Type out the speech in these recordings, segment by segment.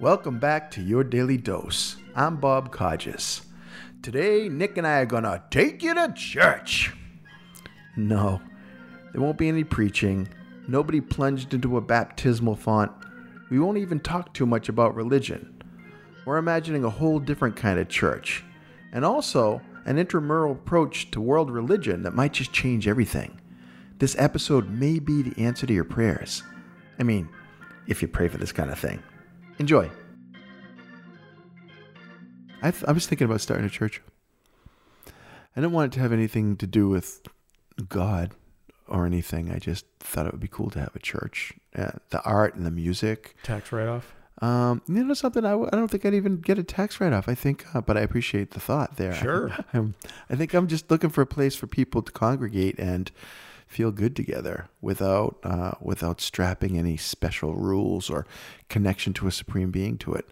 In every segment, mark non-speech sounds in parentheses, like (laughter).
Welcome back to Your Daily Dose. I'm Bob Codges. Today, Nick and I are gonna take you to church. No, there won't be any preaching. Nobody plunged into a baptismal font. We won't even talk too much about religion. We're imagining a whole different kind of church. And also, an intramural approach to world religion that might just change everything. This episode may be the answer to your prayers. I mean, if you pray for this kind of thing. Enjoy. I, th- I was thinking about starting a church. I didn't want it to have anything to do with God or anything. I just thought it would be cool to have a church. Uh, the art and the music. Tax write off. Um, you know something? I, w- I don't think I'd even get a tax write off. I think, uh, but I appreciate the thought there. Sure. (laughs) I'm, I think I'm just looking for a place for people to congregate and feel good together without uh, without strapping any special rules or connection to a supreme being to it.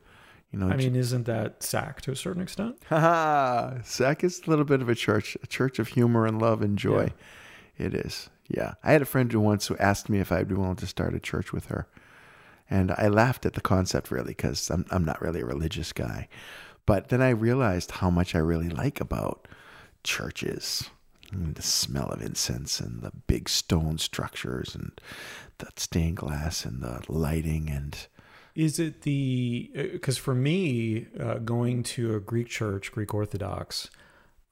You know, I mean, isn't that SAC to a certain extent? (laughs) haha, SAC is a little bit of a church, a church of humor and love and joy. It is. Yeah. I had a friend who once who asked me if I'd be willing to start a church with her. And I laughed at the concept really because I'm, I'm not really a religious guy. But then I realized how much I really like about churches. And the smell of incense and the big stone structures and the stained glass and the lighting and Is it the because for me, uh, going to a Greek church, Greek Orthodox,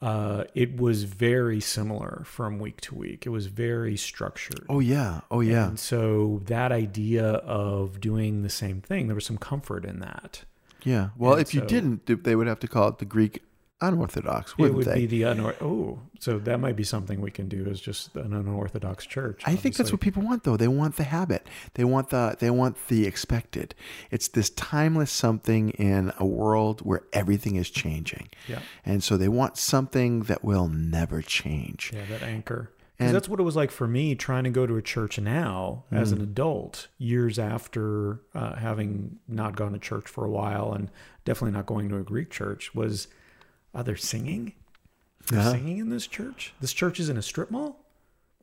uh, it was very similar from week to week. It was very structured. oh yeah oh yeah And so that idea of doing the same thing, there was some comfort in that. yeah well and if you didn't they would have to call it the greek unorthodox It wouldn't would they be the unor- oh, so that might be something we can do as just an unorthodox church. I think that's what people want though. They want the habit. They want the they want the expected. It's this timeless something in a world where everything is changing. Yeah. And so they want something that will never change. Yeah, that anchor. And- that's what it was like for me trying to go to a church now as Mm. an adult, years after uh, having not gone to church for a while and definitely not going to a Greek church, was uh, they're singing? They're Uh-huh. singing in this church? This church is in a strip mall?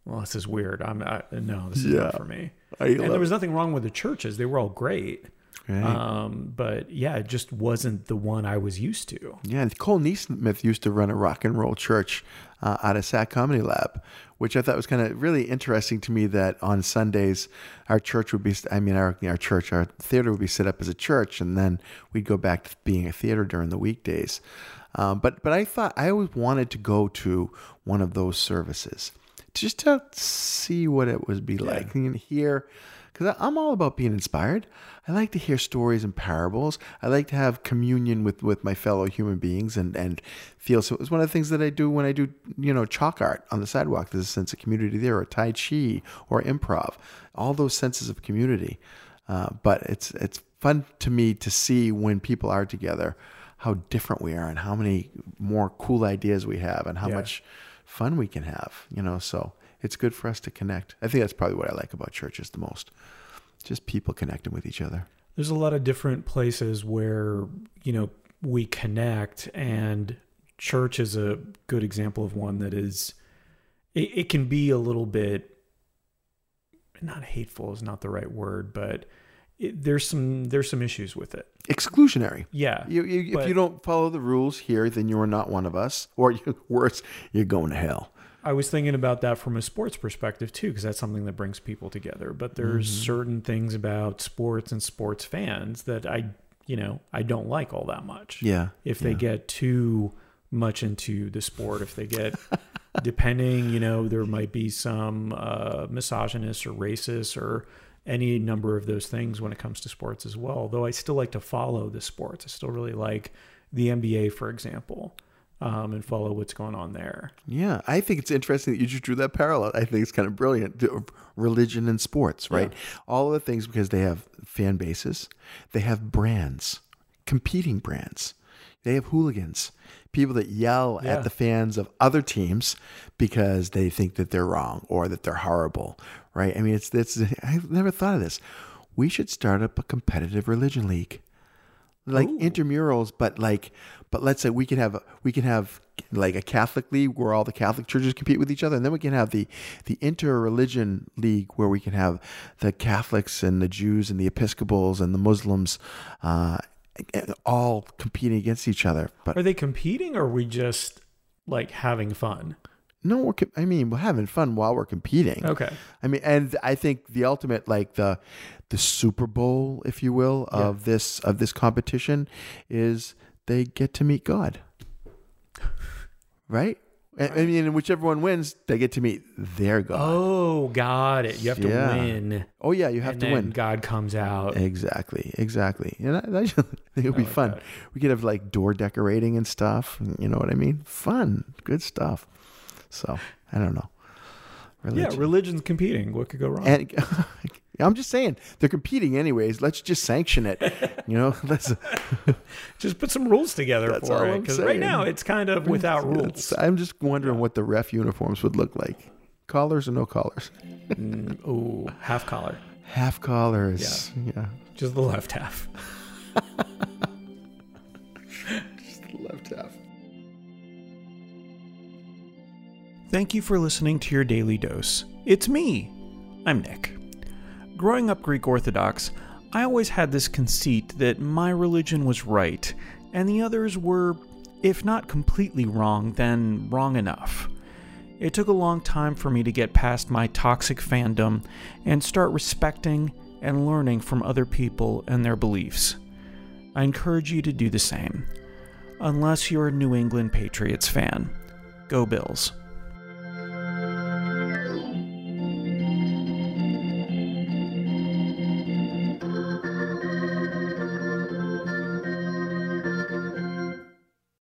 Well, this is weird. I'm I, no, this is Yeah. not for me. I and there was nothing wrong with the churches; they were all great. Right. Um, but yeah, it just wasn't the one I was used to. Yeah, Cole Neesmith used to run a rock and roll church uh, out of Sac Comedy Lab, which I thought was kind of really interesting to me. That on Sundays, our church would be, I mean, our our church, our theater would be set up as a church, and then we'd go back to being a theater during the weekdays. Um, but but I thought I always wanted to go to one of those services just to see what it would be like and hear because I'm all about being inspired. I like to hear stories and parables. I like to have communion with, with my fellow human beings and, and feel so. It's one of the things that I do when I do, you know, chalk art on the sidewalk. There's a sense of community there, or Tai Chi, or improv. All those senses of community. Uh, but it's it's fun to me to see when people are together how different we are and how many more cool ideas we have and how Yeah. much fun we can have. You know, so it's good for us to connect. I think that's probably what I like about churches the most. Just people connecting with each other. there's a lot of different places where you know we connect and church is a good example of one that is it, it can be a little bit not hateful is not the right word but it, there's some there's some issues with it Exclusionary. yeah You, you, But- if you don't follow the rules here, then you are not one of us. Or you, (laughs) worse, you're going to hell. I was thinking about that from a sports perspective too, because that's something that brings people together. But there's certain things about sports and sports fans that I, you know, I don't like all that much. Yeah. If they get too much into the sport, if they get, (laughs) depending, you know, there might be some uh, misogynist or racist or any number of those things when it comes to sports as well. Though I still like to follow the sports. I still really like the NBA, for example, um, and follow what's going on there. Yeah, I think it's interesting that you just drew that parallel. I think it's kind of brilliant. Religion and sports, right? All of the things because they have fan bases, they have brands, competing brands. They have hooligans, people that yell Yeah. at the fans of other teams because they think that they're wrong or that they're horrible, right? I mean, it's it's. I've never thought of this. We should start up a competitive religion league. like Ooh. intramurals, but like, but let's say we can have we can have like a Catholic league where all the Catholic churches compete with each other, and then we can have the the interreligion league where we can have the Catholics and the Jews and the Episcopals and the Muslims. Uh, all competing against each other, but Are they competing or are we just like having fun? no, we're. I mean, we're having fun while we're competing. Okay. I mean, and I think the ultimate, like the the Super Bowl, if you will, of this of this competition, is they get to meet God, (laughs) right? I- I mean, whichever one wins, they get to meet their God. Oh, got it. You have to Yeah. win. Oh, yeah, you have and to then win. God comes out. Exactly, exactly. And (laughs) I, I just it'll be like fun. that. We could have like door decorating and stuff. You know what I mean? Fun, good stuff. So I don't know. Yeah, religion's competing. What could go wrong? And (laughs) I'm just saying they're competing anyways. Let's just sanction it. You know, (laughs) let's. (laughs) just put some rules together That's for all it. Because right now it's kind of without rules. It's- I'm just wondering what the ref uniforms would look like. Collars or no collars? Mm, ooh, half collar. Half collars. Yeah. Just the left half. (laughs) Just the left half. Thank you for listening to your daily dose. It's me. I'm Nick. Growing up Greek Orthodox, I always had this conceit that my religion was right, and the others were, if not completely wrong, then wrong enough. It took a long time for me to get past my toxic fandom and start respecting and learning from other people and their beliefs. I encourage you to do the same. Unless you're a New England Patriots fan. Go Bills.